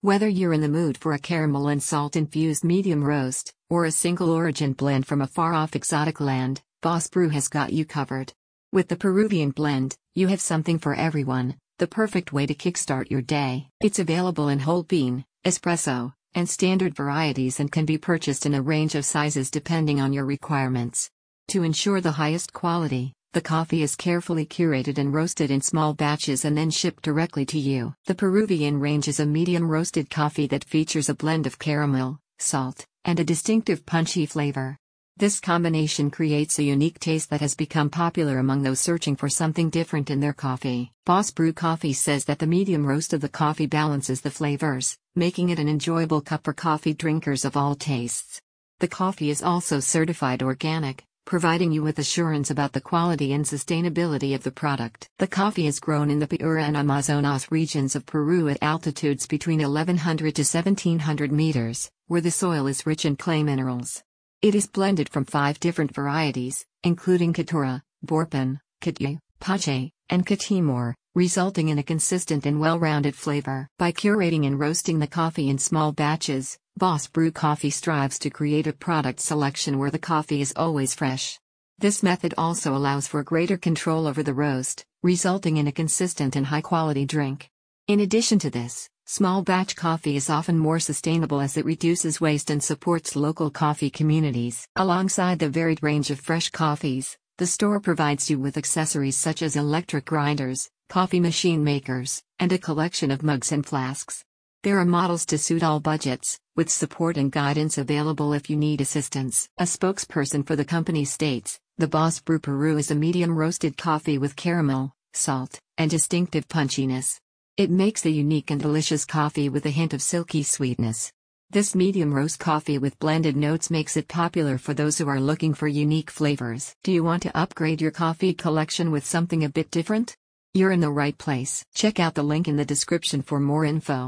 Whether you're in the mood for a caramel and salt infused medium roast, or a single origin blend from a far off exotic land, Boss Brew has got you covered. With the Peruvian blend, you have something for everyone, the perfect way to kickstart your day. It's available in whole bean, espresso, and standard varieties and can be purchased in a range of sizes depending on your requirements. To ensure the highest quality, the coffee is carefully curated and roasted in small batches and then shipped directly to you. The Peruvian range is a medium roasted coffee that features a blend of caramel, salt, and a distinctive punchy flavor. This combination creates a unique taste that has become popular among those searching for something different in their coffee. Boss Brew Coffee says that the medium roast of the coffee balances the flavors, making it an enjoyable cup for coffee drinkers of all tastes. The coffee is also certified organic, providing you with assurance about the quality and sustainability of the product. The coffee is grown in the Piura and Amazonas regions of Peru at altitudes between 1100 to 1700 meters, where the soil is rich in clay minerals. It is blended from five different varieties, including Caturra, Bourbon, Catie, Pache, and Catimor, resulting in a consistent and well-rounded flavor. By curating and roasting the coffee in small batches, Boss Brew Coffee strives to create a product selection where the coffee is always fresh. This method also allows for greater control over the roast, resulting in a consistent and high-quality drink. In addition to this, small batch coffee is often more sustainable as it reduces waste and supports local coffee communities. Alongside the varied range of fresh coffees, the store provides you with accessories such as electric grinders, coffee machine makers, and a collection of mugs and flasks. There are models to suit all budgets, with support and guidance available if you need assistance. A spokesperson for the company states The Boss Brew Peru is a medium roasted coffee with caramel, salt, and distinctive punchiness. It makes a unique and delicious coffee with a hint of silky sweetness. This medium roast coffee with blended notes makes it popular for those who are looking for unique flavors. Do you want to upgrade your coffee collection with something a bit different? You're in the right place. Check out the link in the description for more info.